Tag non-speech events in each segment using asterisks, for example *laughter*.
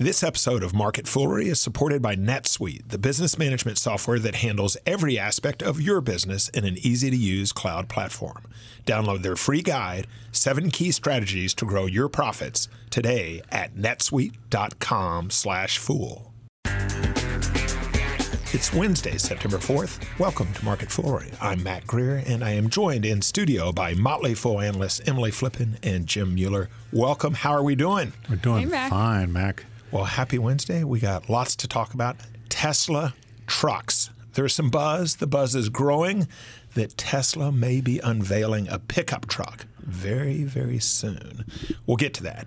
This episode of Market Foolery is supported by NetSuite, the business management software that handles every aspect of your business in an easy to use cloud platform. Download their free guide, Seven Key Strategies to Grow Your Profits, today at netsuite.com slash fool. It's Wednesday, September 4th. Welcome to Market Foolery. I'm Mac Greer, and I am joined in studio by Motley Fool analysts Emily Flippen and Jim Mueller. Welcome. How are we doing? We're doing Hey, Mac. fine, Mac. Well, happy Wednesday. We got lots to talk about. Tesla trucks. There's some buzz. The buzz is growing that Tesla may be unveiling a pickup truck very, very soon. We'll get to that.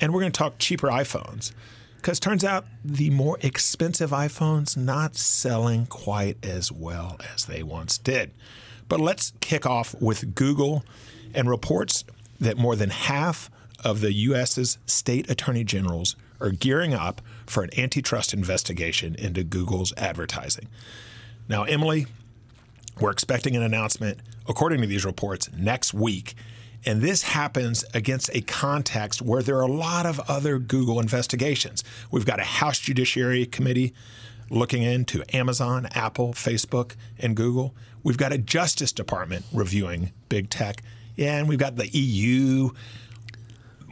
And we're going to talk cheaper iPhones because turns out the more expensive iPhones not selling quite as well as they once did. But let's kick off with Google and reports that more than half of the U.S.'s state attorney generals are gearing up for an antitrust investigation into Google's advertising. Now, Emily, we're expecting an announcement, according to these reports, next week. And this happens against a context where there are a lot of other Google investigations. We've got a House Judiciary Committee looking into Amazon, Apple, Facebook, and Google. We've got a Justice Department reviewing big tech. Yeah, and we've got the EU.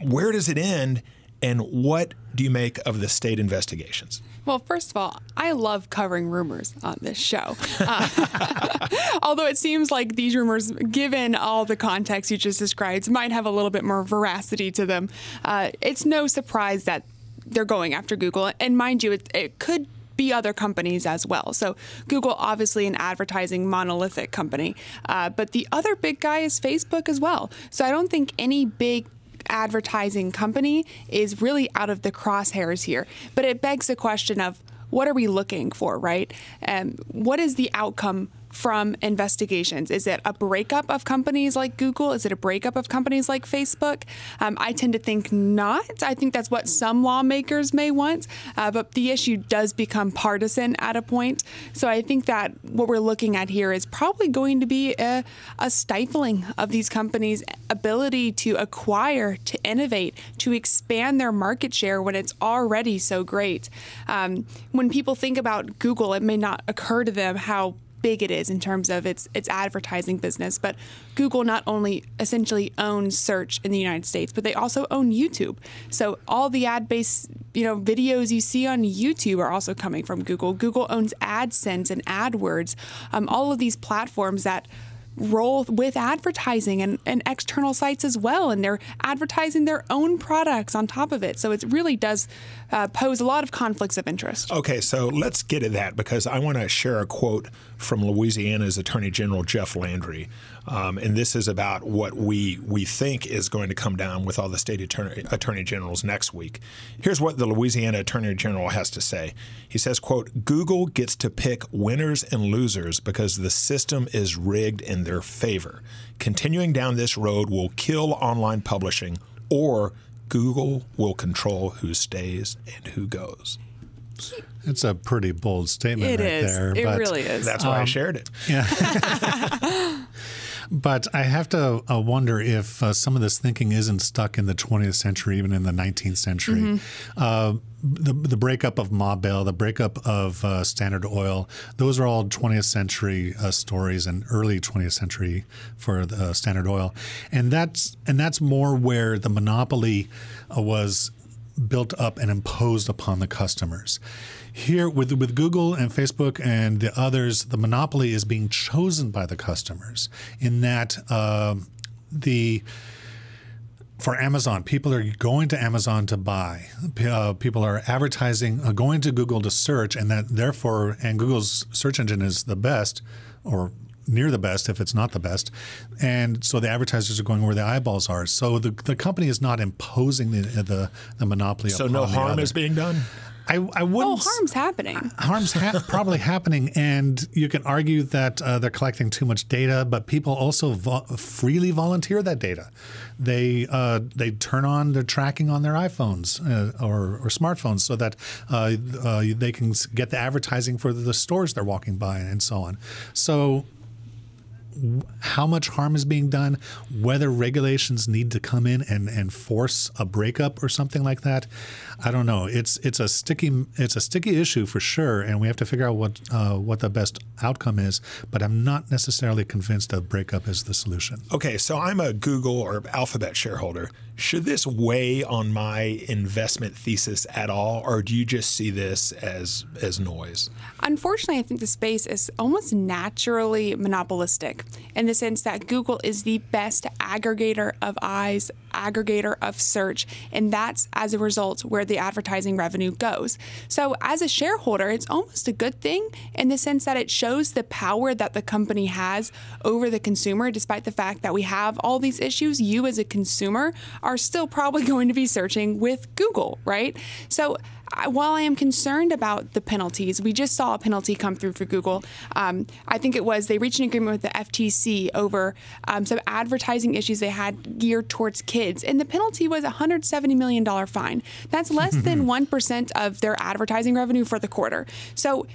Where does it end? And what do you make of the state investigations? Well, first of all, I love covering rumors on this show. Uh, *laughs* although it seems like these rumors, given all the context you just described, might have a little bit more veracity to them. Uh, it's no surprise that they're going after Google. And mind you, it, it could be other companies as well. So Google, obviously an advertising monolithic company, uh, but the other big guy is Facebook as well. So I don't think any big advertising company is really out of the crosshairs here. But it begs the question of what are we looking for, right? Um, what is the outcome from investigations? Is it a breakup of companies like Google? Is it a breakup of companies like Facebook? Um, I tend to think not. I think that's what some lawmakers may want, uh, but the issue does become partisan at a point. So I think that what we're looking at here is probably going to be a, a stifling of these companies' ability to acquire, to innovate, to expand their market share when it's already so great. Um, when people think about Google, it may not occur to them how big it is in terms of its its advertising business. But Google not only essentially owns search in the United States, but they also own YouTube. So all the ad-based you know videos you see on YouTube are also coming from Google. Google owns AdSense and AdWords, um, all of these platforms that roll with advertising and, and external sites as well. And they're advertising their own products on top of it. So it really does uh, pose a lot of conflicts of interest. Okay, so let's get at that because I want to share a quote from Louisiana's Attorney General Jeff Landry, um, and this is about what we we think is going to come down with all the state attorney, attorney generals next week. Here's what the Louisiana Attorney General has to say. He says, "quote Google gets to pick winners and losers because the system is rigged in their favor. Continuing down this road will kill online publishing, or." Google will control who stays and who goes. It's a pretty bold statement It right is. there. it but, really is That's why I shared it. *laughs* *laughs* But I have to uh, wonder if uh, some of this thinking isn't stuck in the 20th century, even in the 19th century. Mm-hmm. Uh, the, the breakup of Ma Bell, the breakup of uh, Standard Oil, those are all 20th century uh, stories and early 20th century for the, uh, Standard Oil, and that's and that's more where the monopoly uh, was built up and imposed upon the customers. Here, with with Google and Facebook and the others, the monopoly is being chosen by the customers. In that, um the for Amazon, people are going to Amazon to buy. Uh, people are advertising, uh, going to Google to search, and that therefore, and Google's search engine is the best, or near the best if it's not the best. And so the advertisers are going where the eyeballs are. So the, the company is not imposing the the, the monopoly. So no harm other. is being done. I, I wouldn't. oh harm's happening harm's ha- *laughs* probably happening, and you can argue that uh, they're collecting too much data, but people also vo- freely volunteer that data. They uh, they turn on their tracking on their iPhones uh, or, or smartphones so that uh, uh, they can get the advertising for the stores they're walking by and so on. So how much harm is being done, whether regulations need to come in and, and force a breakup or something like that. I don't know. It's it's a sticky it's a sticky issue for sure, and we have to figure out what uh, what the best outcome is. But I'm not necessarily convinced a breakup is the solution. Okay, so I'm a Google or Alphabet shareholder. Should this weigh on my investment thesis at all, or do you just see this as as noise? Unfortunately, I think the space is almost naturally monopolistic in the sense that Google is the best aggregator of eyes, aggregator of search, and that's as a result where the advertising revenue goes. So, as a shareholder, it's almost a good thing in the sense that it shows the power that the company has over the consumer, despite the fact that we have all these issues. You, as a consumer, are still probably *laughs* going to be searching with Google, right? So, while I am concerned about the penalties, we just saw a penalty come through for Google. Um, I think it was they reached an agreement with the FTC over um, some advertising issues they had geared towards kids, and the penalty was a $170 million fine. That's less than *laughs* 1% of their advertising revenue for the quarter. So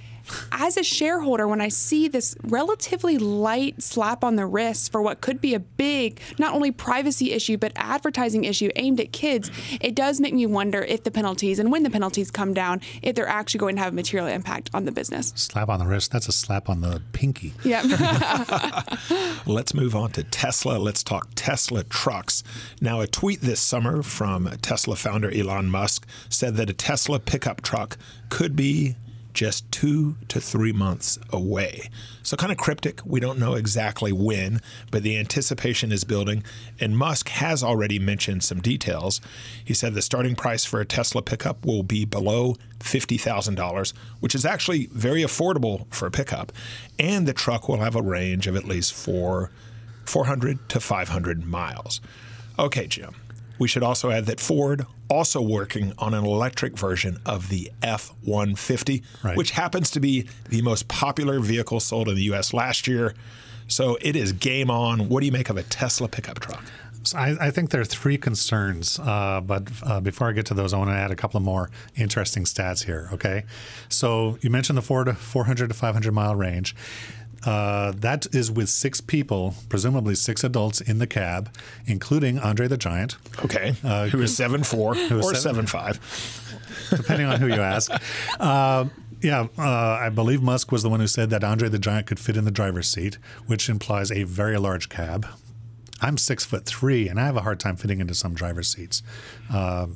as a shareholder, when I see this relatively light slap on the wrist for what could be a big, not only privacy issue, but advertising issue aimed at kids, it does make me wonder if the penalties and when the penalties come down, if they're actually going to have a material impact on the business. Slap on the wrist, that's a slap on the pinky. Yeah. *laughs* *laughs* Let's move on to Tesla. Let's talk Tesla trucks. Now, a tweet this summer from Tesla founder Elon Musk said that a Tesla pickup truck could be just two to three months away. So, kind of cryptic. We don't know exactly when, but the anticipation is building. And Musk has already mentioned some details. He said the starting price for a Tesla pickup will be below $50,000, which is actually very affordable for a pickup. And the truck will have a range of at least four, 400 to 500 miles. Okay, Jim. We should also add that Ford also working on an electric version of the F-150, Right. which happens to be the most popular vehicle sold in the U.S. last year. So it is game on. What do you make of a Tesla pickup truck? So I, I think there are three concerns, uh, but uh, before I get to those, I want to add a couple of more interesting stats here. Okay, so you mentioned the Ford 400 to 500 mile range. Uh, that is with six people, presumably six adults in the cab, including Andre the Giant, Okay, who is seven four or seven- seven *laughs* five? depending on who you ask. Uh, yeah, uh, I believe Musk was the one who said that Andre the Giant could fit in the driver's seat, which implies a very large cab. I'm six foot three, and I have a hard time fitting into some driver's seats. Uh,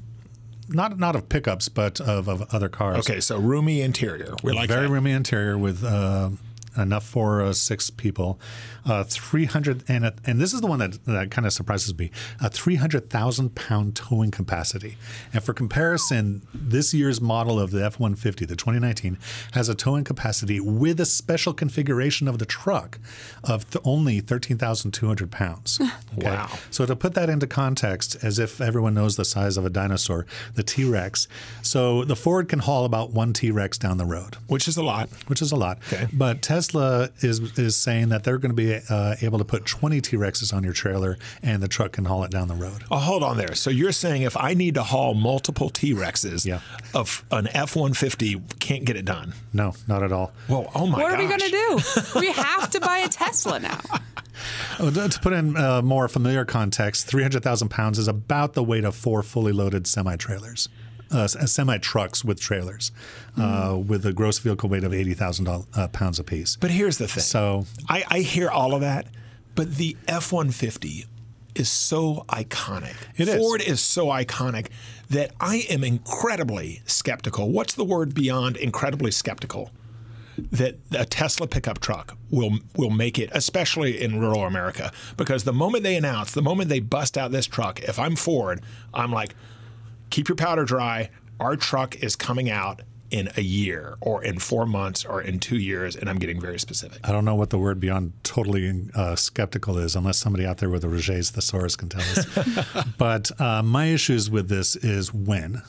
not not of pickups, but of, of other cars. Okay, so roomy interior. We like very that. roomy interior with uh, enough for uh, six people. Uh, 300 and a, and this is the one that, that kind of surprises me. A 300,000 pound towing capacity. And for comparison, this year's model of the F150, the 2019, has a towing capacity with a special configuration of the truck of th- only 13,200 pounds. *laughs* Okay? Wow. So to put that into context, as if everyone knows the size of a dinosaur, the T-Rex. So the Ford can haul about one T-Rex down the road which is a lot. which is a lot. Okay. But Tesla is is saying that they're going to be uh, able to put 20 T Rexes on your trailer, and the truck can haul it down the road. Oh, hold on there. So you're saying if I need to haul multiple T Rexes Yeah. of an F 150, can't get it done? No, not at all. Well, oh my what are we going to do? *laughs* We have to buy a Tesla now. *laughs* Oh, to to put in uh, more familiar context, 300,000 pounds is about the weight of four fully loaded semi trailers. Uh, semi trucks with trailers, uh, with a gross vehicle weight of 80,000 uh, pounds apiece. But here's the thing. So, I, I hear all of that, but the F 150 is so iconic. It is. Ford is so iconic that I am incredibly skeptical. What's the word beyond incredibly skeptical? That a Tesla pickup truck will will make it, especially in rural America, because the moment they announce, the moment they bust out this truck, if I'm Ford, I'm like, keep your powder dry. Our truck is coming out in a year, or in four months, or in two years, and I'm getting very specific. I don't know what the word beyond totally uh, skeptical is, unless somebody out there with a Roget's thesaurus can tell us. *laughs* but uh, my issues with this is when.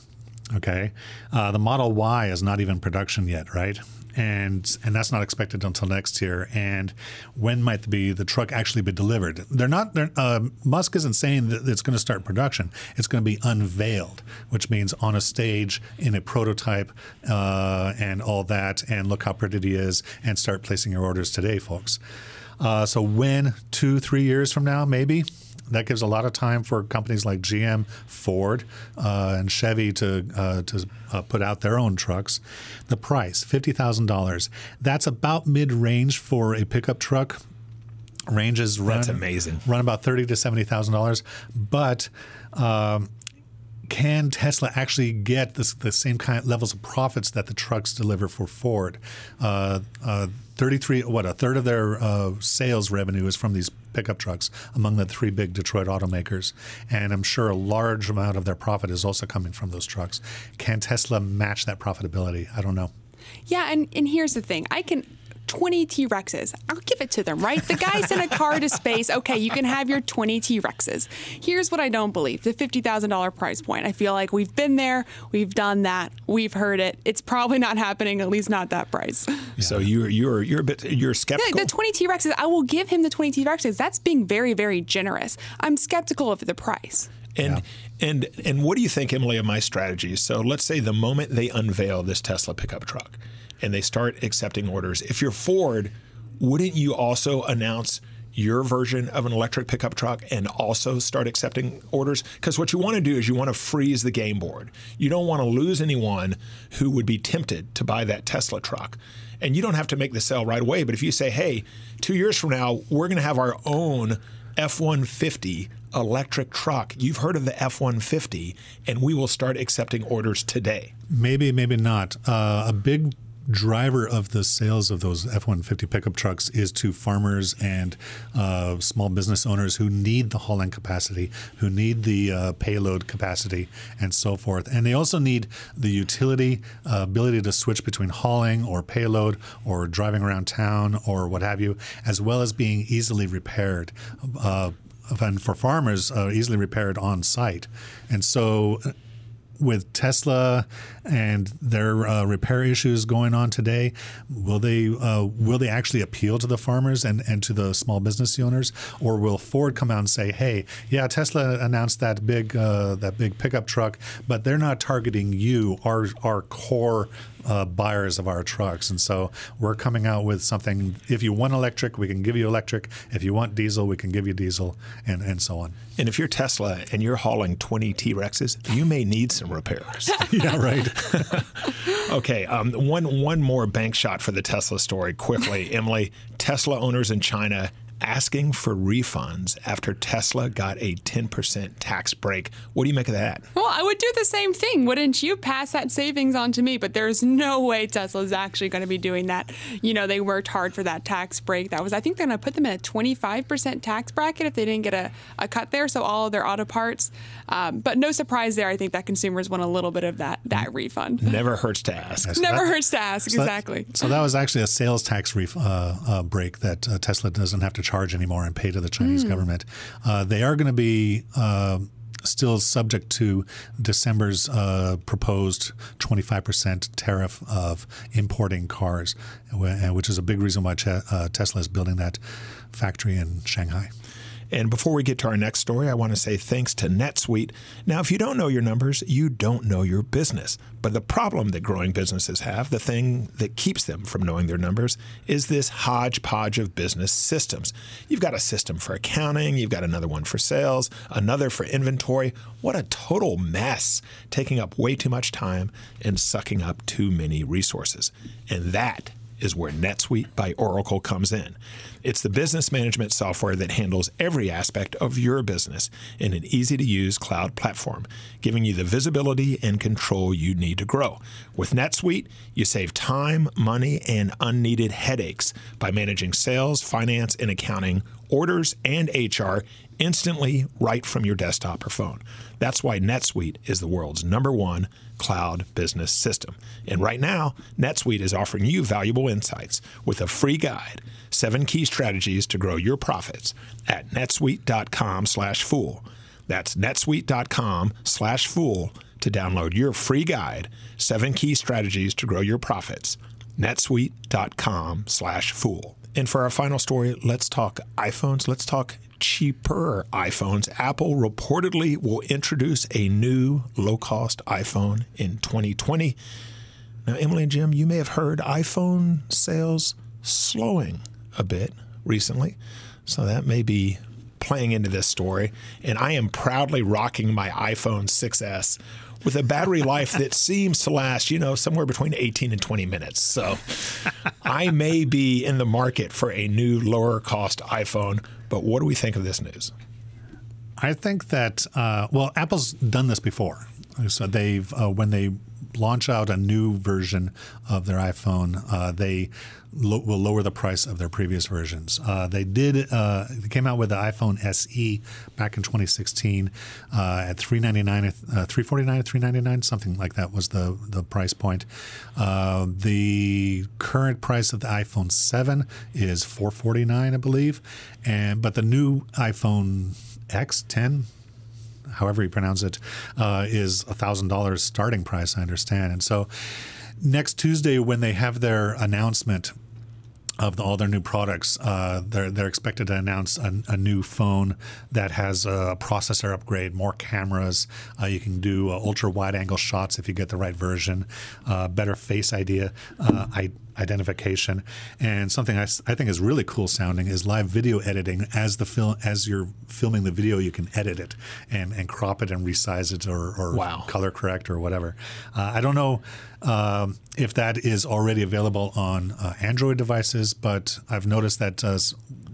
Okay, uh, the Model Y is not even production yet, right? And and that's not expected until next year. And when might be the truck actually be delivered? They're not. They're, uh, Musk isn't saying that it's going to start production. It's going to be unveiled, which means on a stage in a prototype uh, and all that. And look how pretty it is, and start placing your orders today, folks. Uh, so when two, three years from now, maybe that gives a lot of time for companies like GM, Ford, uh, and Chevy to uh, to uh, put out their own trucks. The price fifty thousand dollars. That's about mid range for a pickup truck. Ranges run That's amazing. Run about thirty to seventy thousand dollars, but. Um, can Tesla actually get this, the same kind of levels of profits that the trucks deliver for Ford? Uh, uh, 33, what, a third of their uh, sales revenue is from these pickup trucks among the three big Detroit automakers. And I'm sure a large amount of their profit is also coming from those trucks. Can Tesla match that profitability? I don't know. Yeah, and, and here's the thing. I can 20 T Rexes. I'll give it to them, right? The guy sent a car to space. Okay, you can have your 20 T Rexes. Here's what I don't believe the $50,000 price point. I feel like we've been there, we've done that, we've heard it. It's probably not happening, at least not that price. *laughs* So you're you're you're a bit you're skeptical. The 20 T Rexes, I will give him the 20 T Rexes. That's being very, very generous. I'm skeptical of the price. And and and what do you think, Emily, of my strategy? So let's say the moment they unveil this Tesla pickup truck and they start accepting orders, if you're Ford, wouldn't you also announce your version of an electric pickup truck and also start accepting orders? Because what you want to do is you want to freeze the game board. You don't want to lose anyone who would be tempted to buy that Tesla truck. And you don't have to make the sale right away. But if you say, hey, two years from now, we're going to have our own F 150 electric truck. You've heard of the F 150, and we will start accepting orders today. Maybe, maybe not. Uh, a big driver of the sales of those F 150 pickup trucks is to farmers and uh, small business owners who need the hauling capacity, who need the uh, payload capacity, and so forth. And they also need the utility, uh, ability to switch between hauling or payload or driving around town or what have you, as well as being easily repaired. Uh, and for farmers, uh, easily repaired on site. And so with Tesla and their uh, repair issues going on today, will they uh, will they actually appeal to the farmers and, and to the small business owners, or will Ford come out and say, "Hey, yeah, Tesla announced that big uh, that big pickup truck, but they're not targeting you, our our core uh, buyers of our trucks. And so we're coming out with something. If you want electric, we can give you electric. If you want diesel, we can give you diesel, and, and so on. And if you're Tesla and you're hauling 20 T Rexes, you may need some repairs. *laughs* yeah, right. *laughs* okay, um, one one more bank shot for the Tesla story quickly, *laughs* Emily. Tesla owners in China asking for refunds after Tesla got a 10% tax break. What do you make of that? Well, I would do the same thing. Wouldn't you pass that savings on to me? But there's no way Tesla's actually going to be doing that. You know, they worked hard for that tax break. That was, I think they're going to put them in a 25% tax bracket if they didn't get a, a cut there. So all of their auto parts. Um, but no surprise there. I think that consumers want a little bit of that that refund. Never hurts to ask. *laughs* Never that, hurts to ask, so exactly. That, so that was actually a sales tax ref, uh, uh, break that uh, Tesla doesn't have to charge anymore and pay to the Chinese mm. government. Uh, they are going to be uh, still subject to December's uh, proposed 25% tariff of importing cars, which is a big reason why uh, Tesla is building that factory in Shanghai. And before we get to our next story, I want to say thanks to NetSuite. Now, if you don't know your numbers, you don't know your business. But the problem that growing businesses have, the thing that keeps them from knowing their numbers, is this hodgepodge of business systems. You've got a system for accounting, you've got another one for sales, another for inventory. What a total mess, taking up way too much time and sucking up too many resources. And that is where NetSuite by Oracle comes in. It's the business management software that handles every aspect of your business in an easy to use cloud platform, giving you the visibility and control you need to grow. With NetSuite, you save time, money, and unneeded headaches by managing sales, finance, and accounting, orders, and HR instantly right from your desktop or phone. That's why NetSuite is the world's number one cloud business system. And right now, NetSuite is offering you valuable insights with a free guide, seven key strategies to grow your profits at netsuite.com slash fool. That's netsuite.com slash fool to download your free guide, seven key strategies to grow your profits. netsuite.com slash fool. And for our final story, let's talk iPhones. Let's talk cheaper iPhones. Apple reportedly will introduce a new low cost iPhone in 2020. Now, Emily and Jim, you may have heard iPhone sales slowing a bit recently. So that may be playing into this story. And I am proudly rocking my iPhone 6S with a battery life that *laughs* seems to last, you know, somewhere between 18 and 20 minutes. So I may be in the market for a new lower cost iPhone. But what do we think of this news? I think that uh, well, Apple's done this before. So they've uh, when they launch out a new version of their iPhone, uh, they lo- will lower the price of their previous versions. Uh, they did. Uh, they came out with the iPhone SE back in 2016 uh, at 399, uh, 349, 399, something like that was the the price point. Uh, the current price of the iPhone 7 is 449, I believe, and but the new iPhone X 10 however you pronounce it, uh, is a thousand dollars starting price. I understand, and so next Tuesday when they have their announcement of the, all their new products, uh, they're they're expected to announce a, a, new phone that has a processor upgrade, more cameras. Uh, you can do uh, ultra wide angle shots if you get the right version, uh, better face ID. I, identification. And something I, I, think is really cool sounding is live video editing. As the film, as you're filming the video, you can edit it and, and crop it and resize it or, or wow. color correct or whatever. Uh, I don't know um, if that is already available on uh, Android devices, but I've noticed that uh,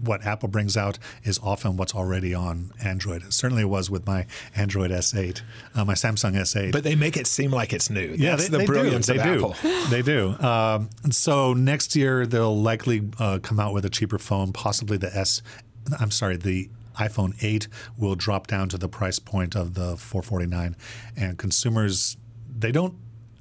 what Apple brings out is often what's already on Android. It certainly was with my Android S8, uh, my Samsung S8. But they make it seem like it's new. Yeah, they, the they brilliance do. They of do. Apple. they do. Um, so next year they'll likely uh, come out with a cheaper phone, possibly the S. I'm sorry, the iPhone 8 will drop down to the price point of the 449, and consumers they don't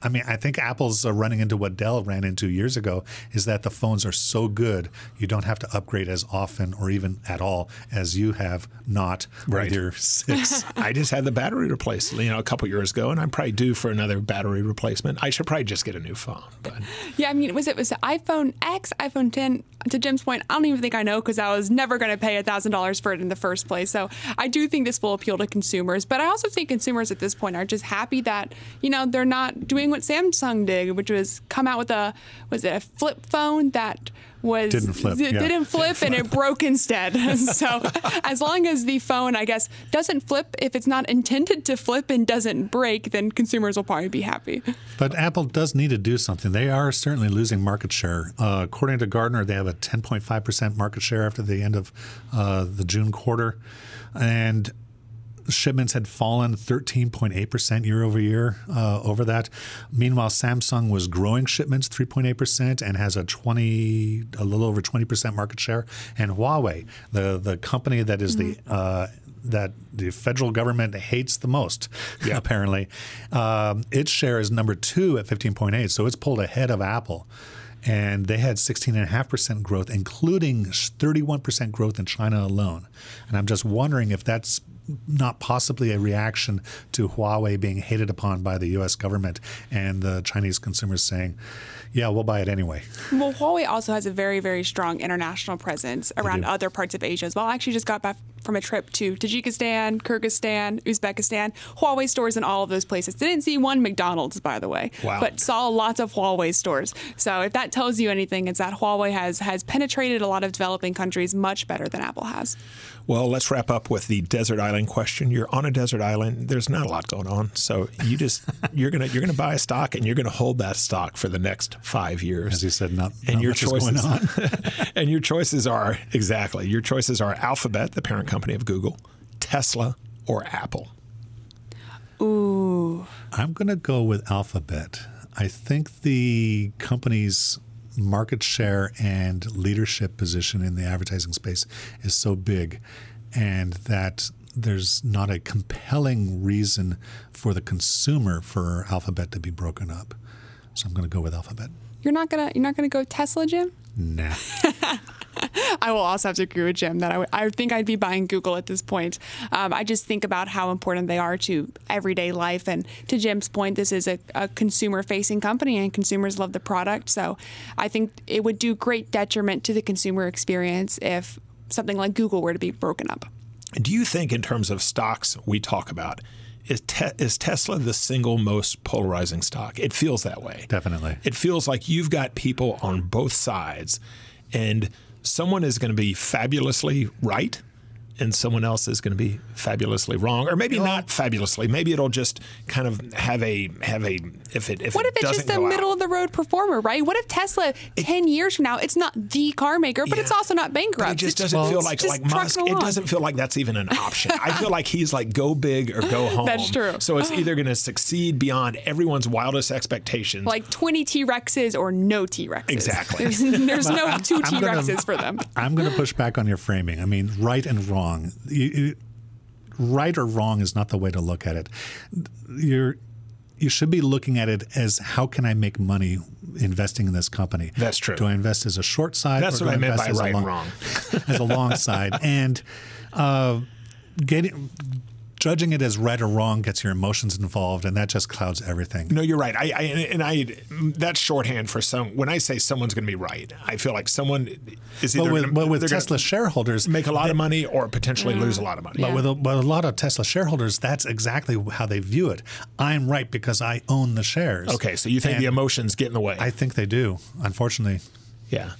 I mean, I think Apple's uh, running into what Dell ran into years ago is that the phones are so good, you don't have to upgrade as often or even at all as you have not right. with your six. *laughs* I just had the battery replaced, you know, a couple years ago, and I'm probably due for another battery replacement. I should probably just get a new phone. But *laughs* yeah, I mean, was it was the iPhone X, iPhone 10? To Jim's point, I don't even think I know because I was never going to pay thousand dollars for it in the first place. So I do think this will appeal to consumers, but I also think consumers at this point are just happy that you know they're not doing what Samsung did, which was come out with a was it a flip phone that was didn't flip, d- yeah. didn't flip and it broke instead. *laughs* *laughs* so as long as the phone, I guess, doesn't flip, if it's not intended to flip and doesn't break, then consumers will probably be happy. But Apple does need to do something. They are certainly losing market share. Uh, according to Gartner, they have a 10.5% market share after the end of uh, the June quarter, and shipments had fallen 13.8% year over year uh, over that. Meanwhile, Samsung was growing shipments 3.8% and has a 20, a little over 20% market share. And Huawei, the the company that is mm-hmm. the uh, that the federal government hates the most, yeah. *laughs* apparently, um, its share is number two at 15.8, so it's pulled ahead of Apple and they had 16.5% growth, including 31% growth in China alone. And I'm just wondering if that's not possibly a reaction to Huawei being hated upon by the U.S. government and the Chinese consumers saying, "Yeah, we'll buy it anyway." Well, Huawei also has a very, very strong international presence around other parts of Asia as well. I actually just got back from a trip to Tajikistan, Kyrgyzstan, Uzbekistan. Huawei stores in all of those places. Didn't see one McDonald's, by the way, wow. but saw lots of Huawei stores. So if that tells you anything, it's that Huawei has has penetrated a lot of developing countries much better than Apple has. Well, let's wrap up with the desert island question. You're on a desert island. There's not a lot going on, so you just *laughs* you're gonna you're gonna buy a stock and you're gonna hold that stock for the next five years. As you said, not and not your much choices on. *laughs* and your choices are exactly your choices are Alphabet, the parent company of Google, Tesla, or Apple. Ooh, I'm gonna go with Alphabet. I think the company's market share and leadership position in the advertising space is so big and that there's not a compelling reason for the consumer for Alphabet to be broken up. So I'm going to go with Alphabet. You're not gonna you're not gonna go Tesla, Jim? Nah. *laughs* *laughs* I will also have to agree with Jim that I, w- I think I'd be buying Google at this point. Um, I just think about how important they are to everyday life. And to Jim's point, this is a, a consumer facing company and consumers love the product. So I think it would do great detriment to the consumer experience if something like Google were to be broken up. Do you think, in terms of stocks we talk about, is, te- is Tesla the single most polarizing stock? It feels that way. Definitely. It feels like you've got people on both sides. And someone is going to be fabulously right and someone else is going to be fabulously wrong or maybe not fabulously maybe it'll just kind of have a have a if it if What it if it's just a middle out, of the road performer, right? What if Tesla, 10 years from now, it's not the car maker, but Yeah. it's also not But bankrupt? it just It's doesn't feel it's like like trucking Musk. It doesn't feel like that's even an option. I feel *laughs* like he's like go big or go home. That's true. So it's either going to succeed beyond everyone's wildest expectations. Like 20 T Rexes or no T Rexes. Exactly. There's, there's no two T Rexes for them. I'm going to push back on your framing. I mean, right and wrong. You, you, right or wrong is not the way to look at it. You're you should be looking at it as how can I make money investing in this company? That's true. Do I invest as a short side? That's or what do I meant by right long- wrong. *laughs* as a long side, and uh, getting judging it as right or wrong gets your emotions involved, and that just clouds everything. No, you're right. I, I and I that's shorthand for some. When I say someone's going to be right, I feel like someone is either But with, gonna, but with Tesla shareholders, make a lot of money or potentially lose a mm. lot of money. But Yeah. with a, with a lot of Tesla shareholders, that's exactly how they view it. I'm right because I own the shares. Okay, so you think And the emotions get in the way? I think they do. Unfortunately, yeah.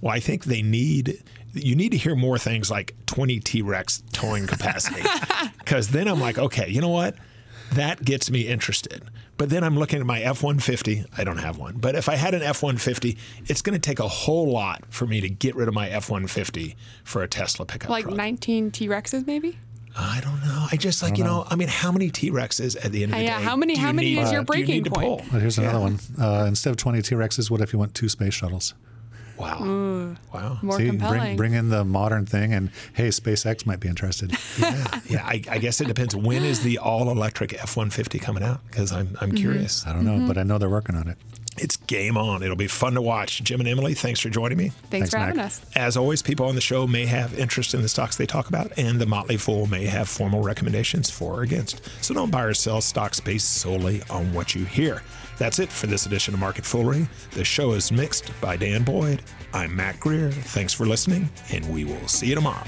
Well, I think they need. You need to hear more things like 20 T Rex towing capacity, *laughs* because then I'm like, okay, you know what? That gets me interested. But then I'm looking at my F 150. I don't have one. But if I had an F 150, it's going to take a whole lot for me to get rid of my F 150 for a Tesla pickup Like truck. 19 T Rexes, maybe? I don't know. I just like you know. I mean, how many T Rexes at the end of the yeah, day? how many- do you how many need- is your do you breaking need to point? pull? but here's Yeah. another one. Uh, instead of 20 T Rexes, what if you want two space shuttles? Wow. Mm. Wow. More See, compelling. bring, bring in the modern thing, and hey, SpaceX might be interested. *laughs* Yeah, yeah. I, I guess it depends. When is the all electric F one fifty coming out? Because I'm I'm mm-hmm. curious. I don't know, mm-hmm. but I know they're working on it. It's game on. It'll be fun to watch. Jim and Emily, thanks for joining me. Thanks, Thanks, for Mac. having us. As always, people on the show may have interest in the stocks they talk about, and the Motley Fool may have formal recommendations for or against. So don't buy or sell stocks based solely on what you hear. That's it for this edition of Market Foolery. The show is mixed by Dan Boyd. I'm Mac Greer. Thanks for listening, and we will see you tomorrow.